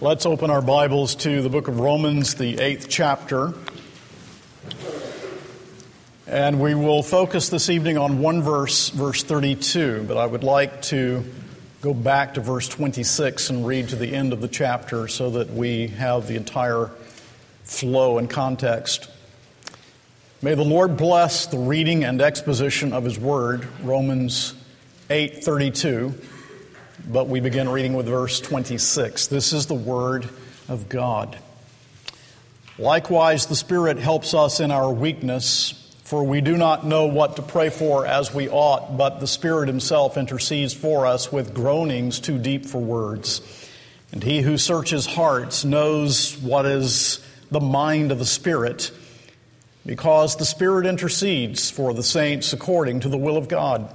Let's open our Bibles to the book of Romans, the eighth chapter. And we will focus this evening on one verse, verse 32, but I would like to go back to verse 26 and read to the end of the chapter so that we have the entire flow and context. May the Lord bless the reading and exposition of his word, Romans 8:32 but we begin reading with verse 26. This is the Word of God. Likewise, the Spirit helps us in our weakness, for we do not know what to pray for as we ought, but the Spirit Himself intercedes for us with groanings too deep for words. And He who searches hearts knows what is the mind of the Spirit, because the Spirit intercedes for the saints according to the will of God.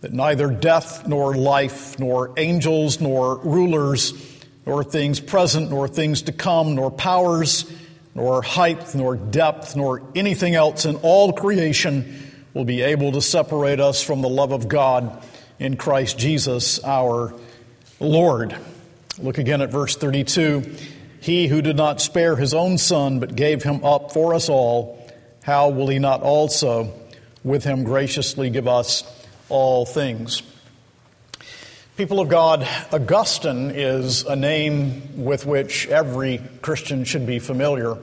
that neither death nor life, nor angels nor rulers, nor things present nor things to come, nor powers, nor height, nor depth, nor anything else in all creation will be able to separate us from the love of God in Christ Jesus our Lord. Look again at verse 32. He who did not spare his own son, but gave him up for us all, how will he not also with him graciously give us all things. People of God, Augustine is a name with which every Christian should be familiar.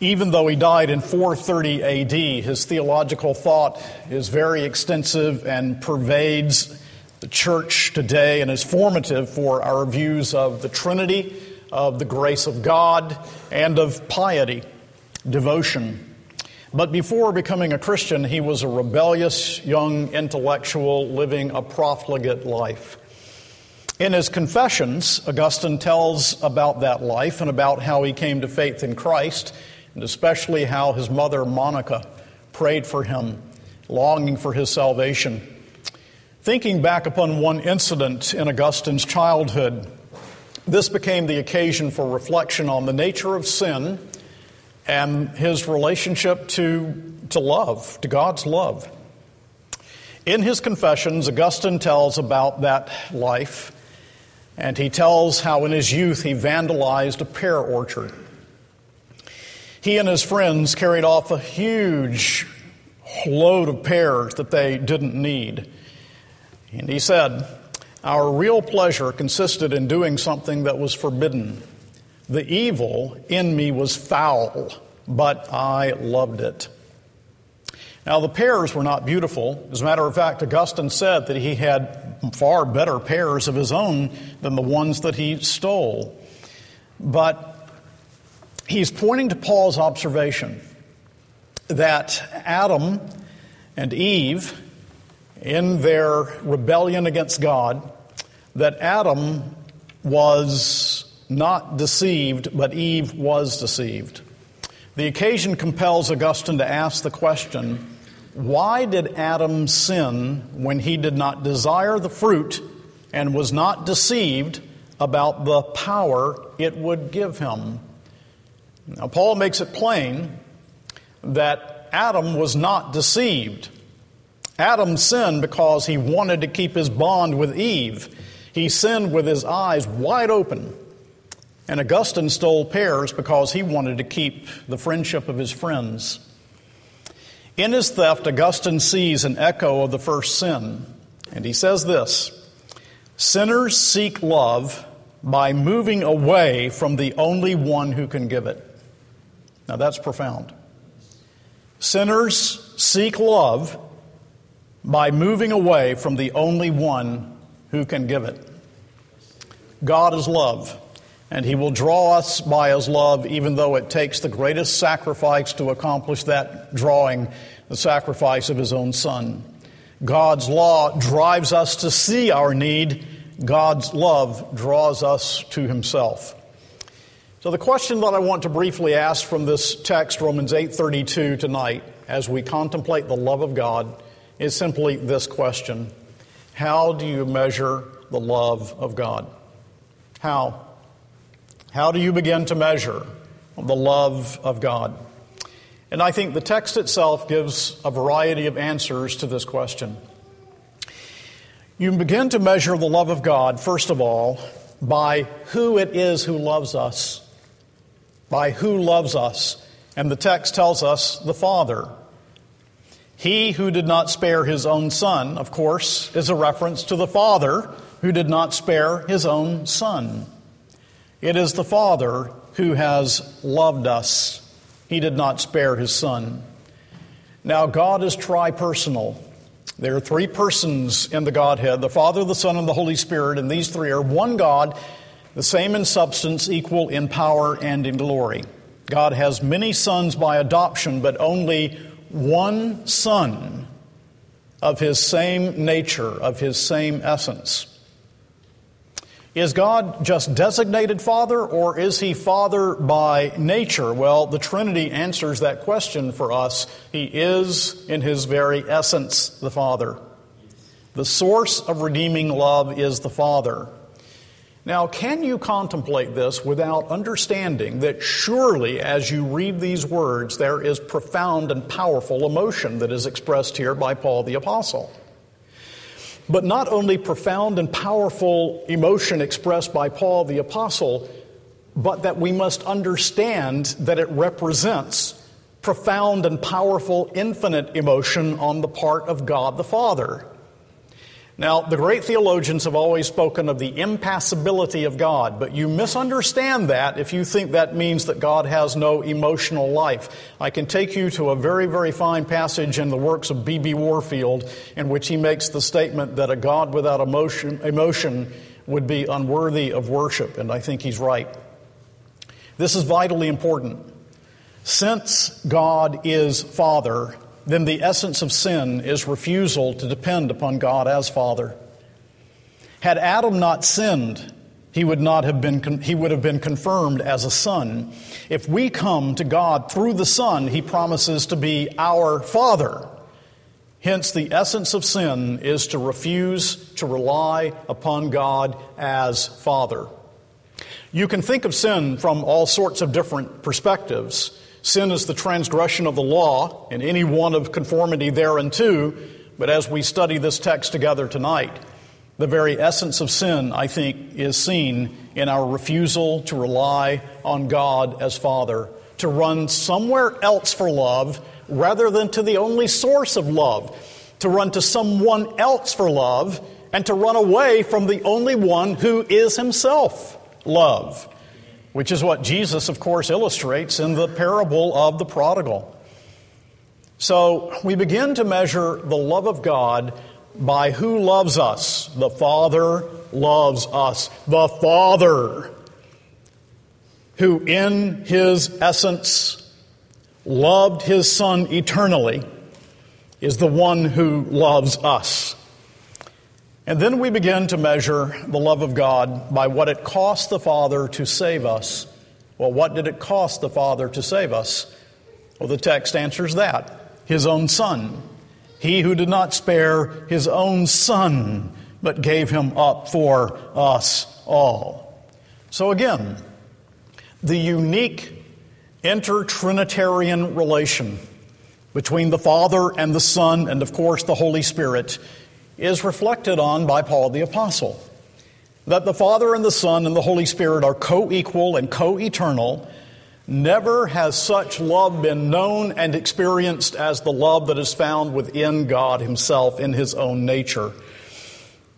Even though he died in 430 AD, his theological thought is very extensive and pervades the church today and is formative for our views of the Trinity, of the grace of God, and of piety, devotion, but before becoming a Christian, he was a rebellious young intellectual living a profligate life. In his Confessions, Augustine tells about that life and about how he came to faith in Christ, and especially how his mother, Monica, prayed for him, longing for his salvation. Thinking back upon one incident in Augustine's childhood, this became the occasion for reflection on the nature of sin and his relationship to, to love, to God's love. In his Confessions, Augustine tells about that life, and he tells how in his youth he vandalized a pear orchard. He and his friends carried off a huge load of pears that they didn't need. And he said, Our real pleasure consisted in doing something that was forbidden. The evil in me was foul, but I loved it. Now, the pears were not beautiful. As a matter of fact, Augustine said that he had far better pears of his own than the ones that he stole. But he's pointing to Paul's observation that Adam and Eve, in their rebellion against God, that Adam was not deceived, but Eve was deceived. The occasion compels Augustine to ask the question why did Adam sin when he did not desire the fruit and was not deceived about the power it would give him? Now, Paul makes it plain that Adam was not deceived. Adam sinned because he wanted to keep his bond with Eve. He sinned with his eyes wide open. And Augustine stole pears because he wanted to keep the friendship of his friends. In his theft, Augustine sees an echo of the first sin. And he says this Sinners seek love by moving away from the only one who can give it. Now that's profound. Sinners seek love by moving away from the only one who can give it. God is love, and He will draw us by His love, even though it takes the greatest sacrifice to accomplish that drawing, the sacrifice of His own Son. God's law drives us to see our need. God's love draws us to Himself. So the question that I want to briefly ask from this text, Romans 8:32 tonight, as we contemplate the love of God, is simply this question. How do you measure the love of God? How? How do you begin to measure the love of God? And I think the text itself gives a variety of answers to this question. You begin to measure the love of God, first of all, by who it is who loves us by who loves us. And the text tells us the Father. He who did not spare his own son, of course, is a reference to the Father who did not spare his own son. It is the Father who has loved us. He did not spare his son. Now, God is tripersonal. There are three persons in the Godhead the Father, the Son, and the Holy Spirit, and these three are one God the same in substance, equal in power and in glory. God has many sons by adoption, but only one son of his same nature, of his same essence. Is God just designated Father, or is He Father by nature? Well, the Trinity answers that question for us. He is, in His very essence, the Father. The source of redeeming love is the Father. Now, can you contemplate this without understanding that surely as you read these words, there is profound and powerful emotion that is expressed here by Paul the Apostle? But not only profound and powerful emotion expressed by Paul the Apostle, but that we must understand that it represents profound and powerful infinite emotion on the part of God the Father. Now, the great theologians have always spoken of the impassibility of God, but you misunderstand that if you think that means that God has no emotional life. I can take you to a very, very fine passage in the works of B.B. Warfield in which he makes the statement that a God without emotion, emotion would be unworthy of worship, and I think he's right. This is vitally important. Since God is Father, then the essence of sin is refusal to depend upon God as Father. Had Adam not sinned, he would not have been he would have been confirmed as a son. If we come to God through the Son, he promises to be our Father. Hence the essence of sin is to refuse to rely upon God as Father. You can think of sin from all sorts of different perspectives. Sin is the transgression of the law, and any one of conformity thereunto. But as we study this text together tonight, the very essence of sin, I think, is seen in our refusal to rely on God as Father, to run somewhere else for love rather than to the only source of love, to run to someone else for love, and to run away from the only one who is Himself love which is what Jesus, of course, illustrates in the parable of the prodigal. So we begin to measure the love of God by who loves us. The Father loves us. The Father, who in his essence loved his Son eternally, is the one who loves us. And then we begin to measure the love of God by what it cost the Father to save us. Well, what did it cost the Father to save us? Well, the text answers that His own Son. He who did not spare His own Son, but gave Him up for us all. So again, the unique intertrinitarian relation between the Father and the Son, and of course the Holy Spirit, is reflected on by Paul the Apostle. That the Father and the Son and the Holy Spirit are co equal and co eternal. Never has such love been known and experienced as the love that is found within God Himself in His own nature.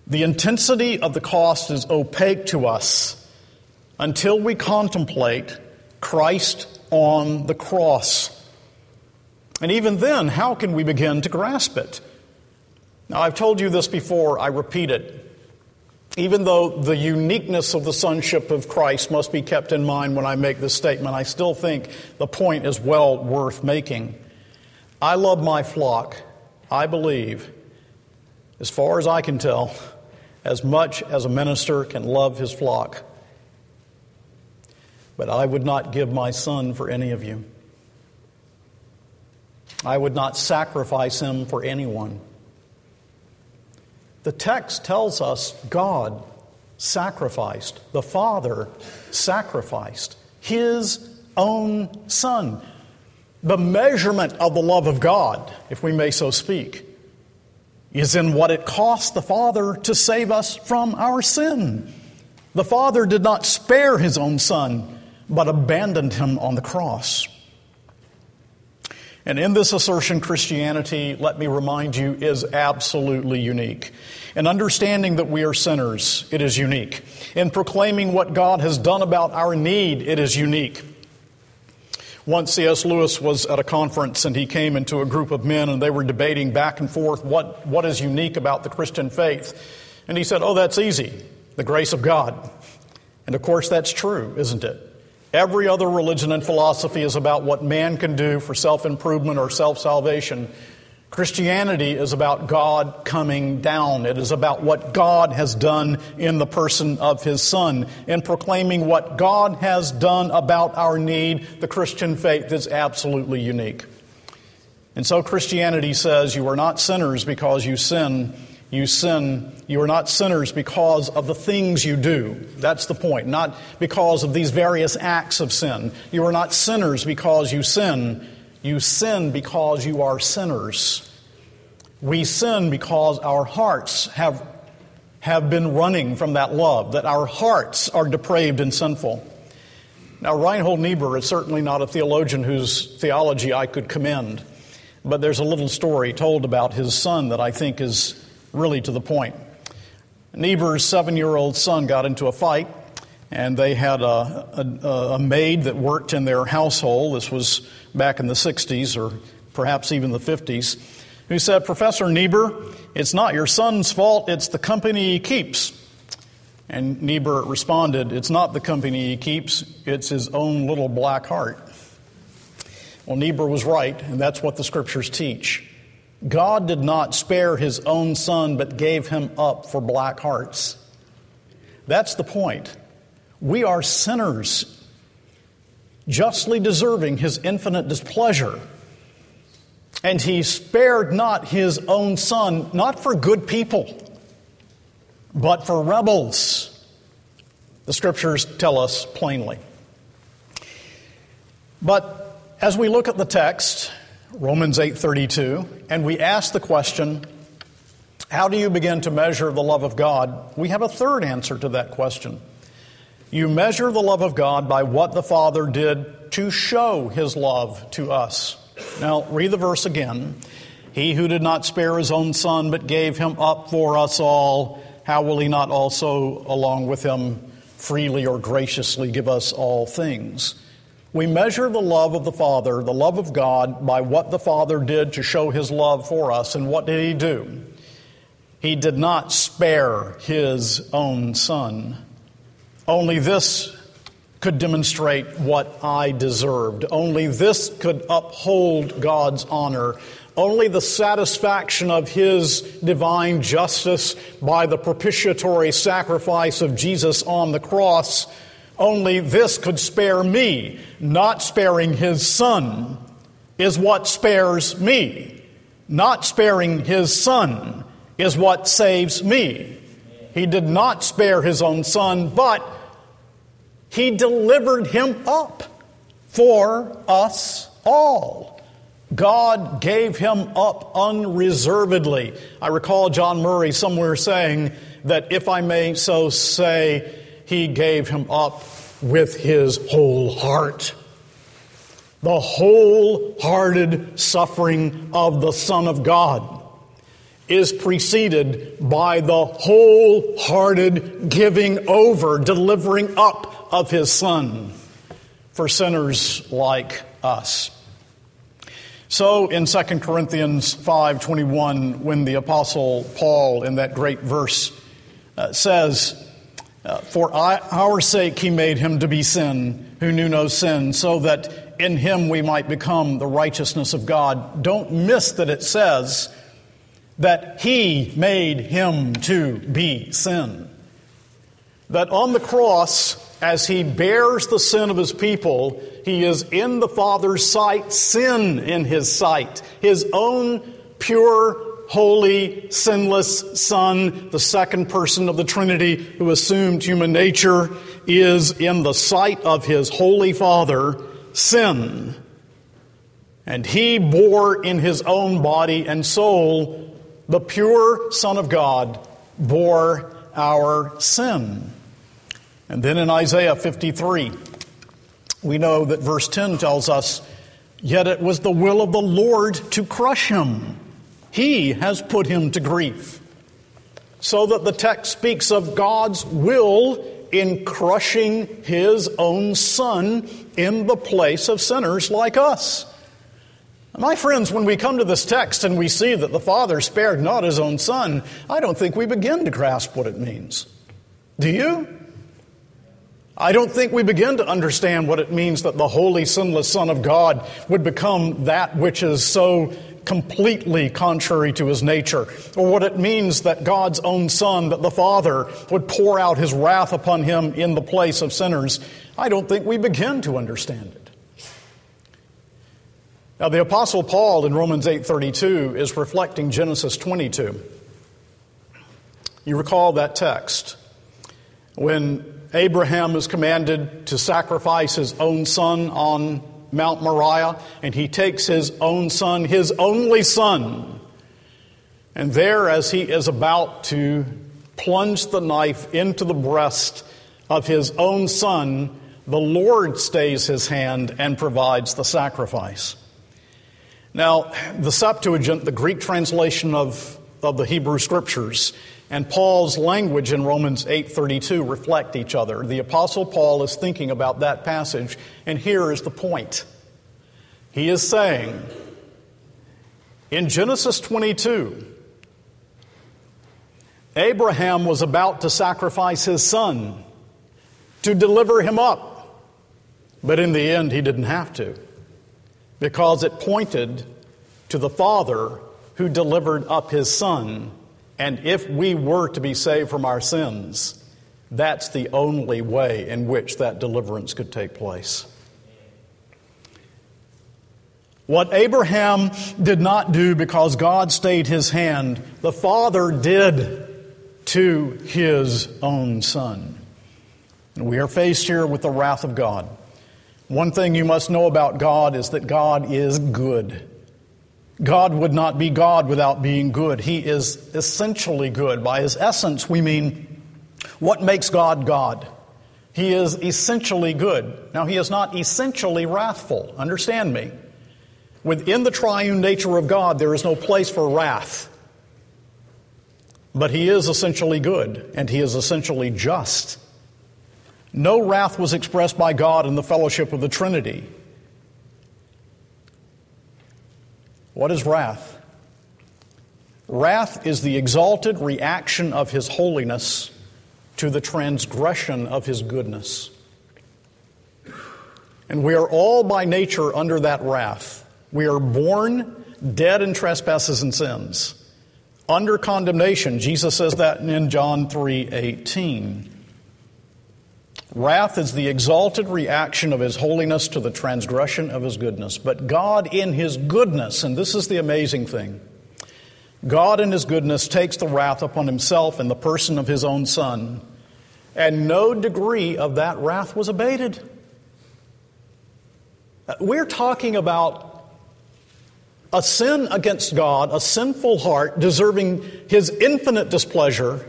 The intensity of the cost is opaque to us until we contemplate Christ on the cross. And even then, how can we begin to grasp it? Now, I've told you this before, I repeat it. Even though the uniqueness of the sonship of Christ must be kept in mind when I make this statement, I still think the point is well worth making. I love my flock, I believe, as far as I can tell, as much as a minister can love his flock. But I would not give my son for any of you. I would not sacrifice him for anyone. The text tells us God sacrificed, the Father sacrificed his own Son. The measurement of the love of God, if we may so speak, is in what it cost the Father to save us from our sin. The Father did not spare his own Son, but abandoned him on the cross. And in this assertion, Christianity, let me remind you, is absolutely unique. In understanding that we are sinners, it is unique. In proclaiming what God has done about our need, it is unique. Once C.S. Lewis was at a conference and he came into a group of men and they were debating back and forth what, what is unique about the Christian faith. And he said, Oh, that's easy the grace of God. And of course, that's true, isn't it? Every other religion and philosophy is about what man can do for self improvement or self salvation. Christianity is about God coming down. It is about what God has done in the person of His Son. In proclaiming what God has done about our need, the Christian faith is absolutely unique. And so Christianity says you are not sinners because you sin, you sin, you are not sinners because of the things you do. That's the point. Not because of these various acts of sin. You are not sinners because you sin. You sin because you are sinners. We sin because our hearts have, have been running from that love, that our hearts are depraved and sinful. Now, Reinhold Niebuhr is certainly not a theologian whose theology I could commend, but there's a little story told about his son that I think is really to the point. Niebuhr's seven year old son got into a fight, and they had a, a, a, maid that worked in their household. This was back in the 60s or perhaps even the 50s, who said, Professor Niebuhr, it's not your son's fault, it's the company he keeps. And Niebuhr responded, It's not the company he keeps, it's his own little black heart. Well, Niebuhr was right, and that's what the scriptures teach. God did not spare his own son, but gave him up for black hearts. That's the point. We are sinners, justly deserving his infinite displeasure. And he spared not his own son, not for good people, but for rebels. The scriptures tell us plainly. But as we look at the text, Romans 8:32, and we ask the question, how do you begin to measure the love of God? We have a third answer to that question. You measure the love of God by what the Father did to show his love to us. Now, read the verse again. He who did not spare his own son but gave him up for us all, how will he not also, along with him, freely or graciously give us all things? We measure the love of the Father, the love of God, by what the Father did to show his love for us. And what did he do? He did not spare his own Son. Only this could demonstrate what I deserved. Only this could uphold God's honor. Only the satisfaction of His divine justice by the propitiatory sacrifice of Jesus on the cross only this could spare me. Not sparing his son is what spares me. Not sparing his son is what saves me. He did not spare his own son, but he delivered him up for us all. God gave him up unreservedly. I recall John Murray somewhere saying that, if I may so say, he gave him up with his whole heart. The wholehearted suffering of the Son of God is preceded by the wholehearted giving over, delivering up of his Son for sinners like us. So in 2 Corinthians 5:21 when the apostle Paul in that great verse uh, says for our sake he made him to be sin who knew no sin so that in him we might become the righteousness of God. Don't miss that it says that he made him to be sin. That on the cross, as he bears the sin of his people, he is in the Father's sight, sin in his sight, his own pure, holy, sinless Son, the second person of the Trinity who assumed human nature, is in the sight of his holy Father sin. And he bore in his own body and soul the pure Son of God bore our sin. And then in Isaiah 53, we know that verse 10 tells us, Yet it was the will of the Lord to crush him. He has put him to grief. So that the text speaks of God's will in crushing his own son in the place of sinners like us. My friends, when we come to this text and we see that the Father spared not his own Son, I don't think we begin to grasp what it means. Do you? I don't think we begin to understand what it means that the holy, sinless Son of God would become that which is so completely contrary to his nature, or what it means that God's own Son, that the Father, would pour out his wrath upon him in the place of sinners. I don't think we begin to understand it. Now the apostle Paul in Romans 8:32 is reflecting Genesis 22. You recall that text when Abraham is commanded to sacrifice his own son on Mount Moriah and he takes his own son, his only son. And there as he is about to plunge the knife into the breast of his own son, the Lord stays his hand and provides the sacrifice. Now, the Septuagint, the Greek translation of, of the Hebrew Scriptures, and Paul's language in Romans 8:32 reflect each other. The apostle Paul is thinking about that passage, and here is the point. He is saying in Genesis 22 Abraham was about to sacrifice his son to deliver him up. But in the end he didn't have to because it pointed to the Father who delivered up his Son. And if we were to be saved from our sins, that's the only way in which that deliverance could take place. What Abraham did not do because God stayed his hand, the Father did to his own Son. And we are faced here with the wrath of God. One thing you must know about God is that God is good. God would not be God without being good. He is essentially good. By his essence, we mean what makes God God. He is essentially good. Now, he is not essentially wrathful. Understand me. Within the triune nature of God, there is no place for wrath. But he is essentially good, and he is essentially just. No wrath was expressed by God in the fellowship of the Trinity. What is wrath? Wrath is the exalted reaction of His holiness to the transgression of His goodness. And we are all by nature under that wrath. We are born dead in trespasses and sins. Under condemnation. Jesus says that in John 3 18. Wrath is the exalted reaction of His holiness to the transgression of His goodness. But God, in His goodness, and this is the amazing thing, God, in His goodness, takes the wrath upon Himself in the person of His own Son, and no degree of that wrath was abated. We're talking about a sin against God, a sinful heart deserving His infinite displeasure.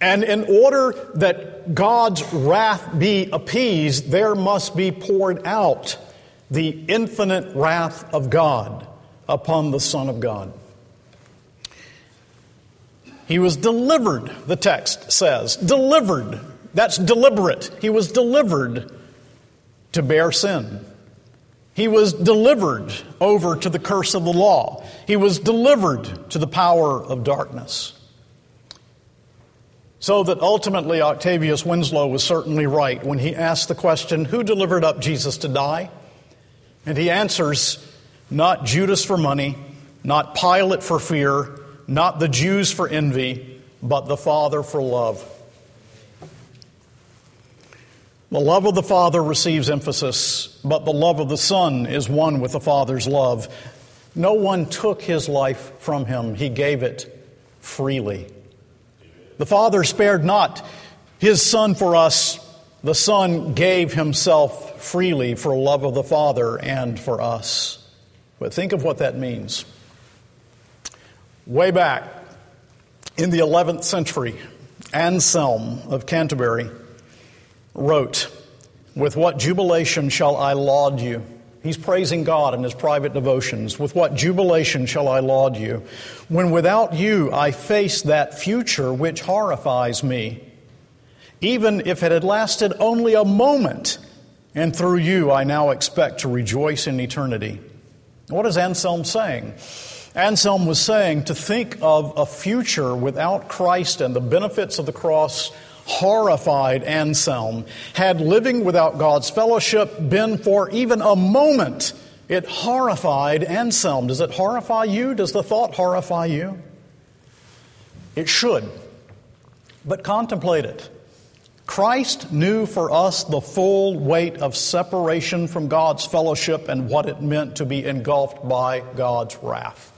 And in order that God's wrath be appeased, there must be poured out the infinite wrath of God upon the Son of God. He was delivered, the text says. Delivered. That's deliberate. He was delivered to bear sin. He was delivered over to the curse of the law. He was delivered to the power of darkness. So that ultimately Octavius Winslow was certainly right when he asked the question, Who delivered up Jesus to die? And he answers, Not Judas for money, not Pilate for fear, not the Jews for envy, but the Father for love. The love of the Father receives emphasis, but the love of the Son is one with the Father's love. No one took his life from him, he gave it freely. The Father spared not his Son for us, the Son gave himself freely for love of the Father and for us. But think of what that means. Way back in the 11th century, Anselm of Canterbury wrote, With what jubilation shall I laud you? He's praising God in his private devotions. With what jubilation shall I laud you? When without you I face that future which horrifies me. Even if it had lasted only a moment, and through you I now expect to rejoice in eternity. What is Anselm saying? Anselm was saying to think of a future without Christ and the benefits of the cross horrified Anselm. Had living without God's fellowship been for even a moment, it horrified Anselm. Does it horrify you? Does the thought horrify you? It should. But contemplate it. Christ knew for us the full weight of separation from God's fellowship and what it meant to be engulfed by God's wrath.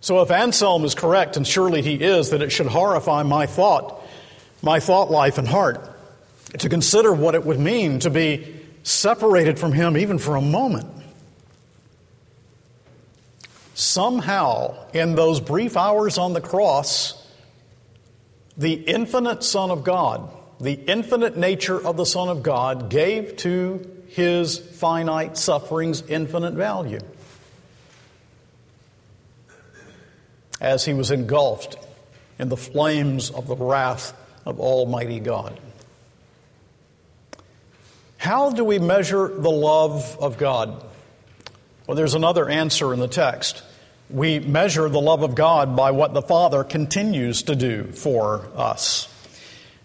So if Anselm is correct, and surely he is, that it should horrify my thought, my thought life and heart, to consider what it would mean to be separated from him even for a moment. Somehow, in those brief hours on the cross, the infinite Son of God, the infinite nature of the Son of God, gave to his finite sufferings infinite value. As he was engulfed in the flames of the wrath of Almighty God. How do we measure the love of God? Well, there's another answer in the text. We measure the love of God by what the Father continues to do for us.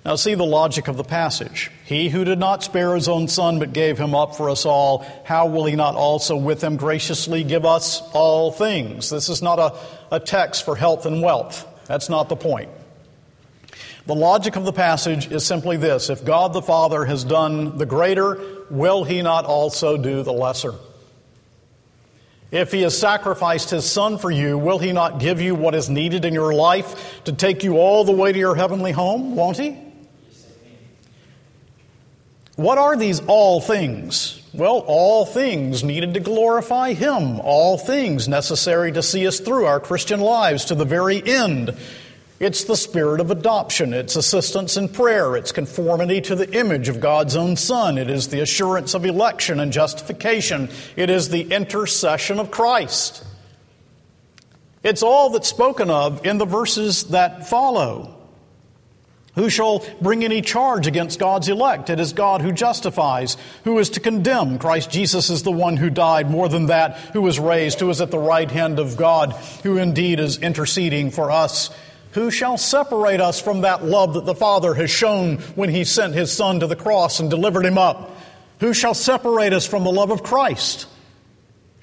Now, see the logic of the passage. He who did not spare his own son but gave him up for us all, how will he not also with him graciously give us all things? This is not a, a text for health and wealth. That's not the point. The logic of the passage is simply this if God the Father has done the greater, will he not also do the lesser? If he has sacrificed his son for you, will he not give you what is needed in your life to take you all the way to your heavenly home? Won't he? What are these all things? Well, all things needed to glorify Him, all things necessary to see us through our Christian lives to the very end. It's the spirit of adoption, it's assistance in prayer, it's conformity to the image of God's own Son, it is the assurance of election and justification, it is the intercession of Christ. It's all that's spoken of in the verses that follow. Who shall bring any charge against God's elect? It is God who justifies. Who is to condemn? Christ Jesus is the one who died. More than that, who was raised, who is at the right hand of God, who indeed is interceding for us. Who shall separate us from that love that the Father has shown when He sent His Son to the cross and delivered Him up? Who shall separate us from the love of Christ?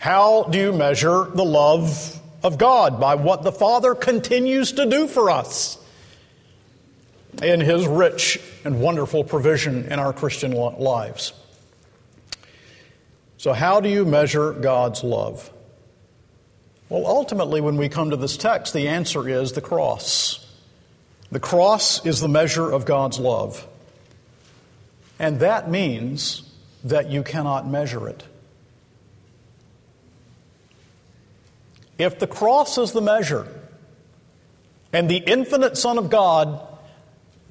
How do you measure the love of God? By what the Father continues to do for us in His rich and wonderful provision in our Christian lives. So, how do you measure God's love? Well, ultimately, when we come to this text, the answer is the cross. The cross is the measure of God's love. And that means that you cannot measure it. If the cross is the measure, and the infinite Son of God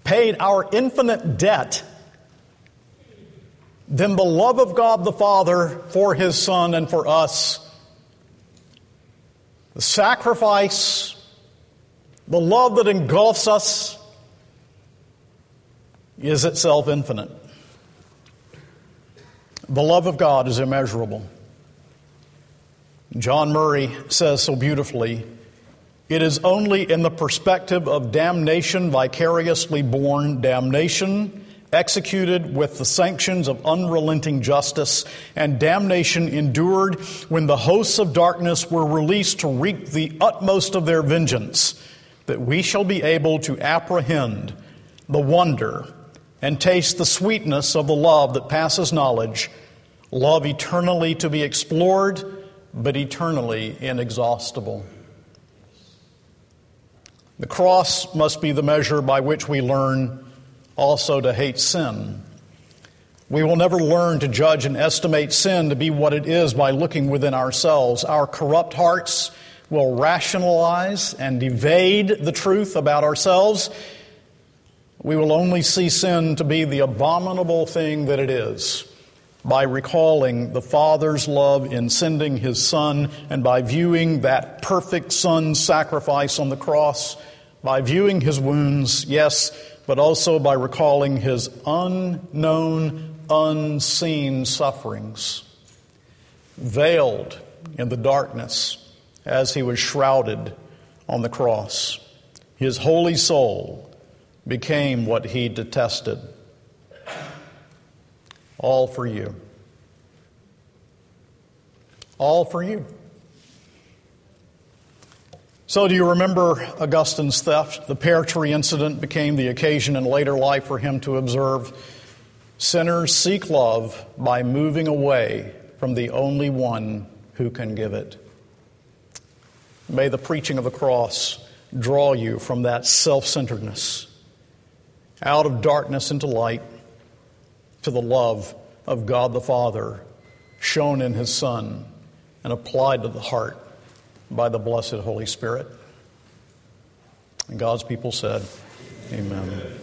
paid our infinite debt then the love of God the Father for His Son and for us, the sacrifice, the love that engulfs us, is itself infinite. The love of God is immeasurable. John Murray says so beautifully it is only in the perspective of damnation vicariously borne damnation executed with the sanctions of unrelenting justice, and damnation endured when the hosts of darkness were released to wreak the utmost of their vengeance, that we shall be able to apprehend the wonder and taste the sweetness of the love that passes knowledge, love eternally to be explored, but eternally inexhaustible. The cross must be the measure by which we learn also to hate sin. We will never learn to judge and estimate sin to be what it is by looking within ourselves. Our corrupt hearts will rationalize and evade the truth about ourselves. We will only see sin to be the abominable thing that it is by recalling the Father's love in sending His Son and by viewing that perfect Son's sacrifice on the cross, by viewing His wounds, yes, but also by recalling his unknown, unseen sufferings, veiled in the darkness as he was shrouded on the cross. His holy soul became what he detested. All for you. All for you. So, do you remember Augustine's theft? The pear tree incident became the occasion in later life for him to observe sinners seek love by moving away from the only one who can give it. May the preaching of the cross draw you from that self centeredness out of darkness into light to the love of God the Father shown in His Son and applied to the heart by the blessed Holy Spirit. And God's people said, Amen.